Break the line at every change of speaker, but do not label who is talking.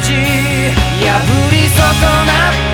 じ。破り損なった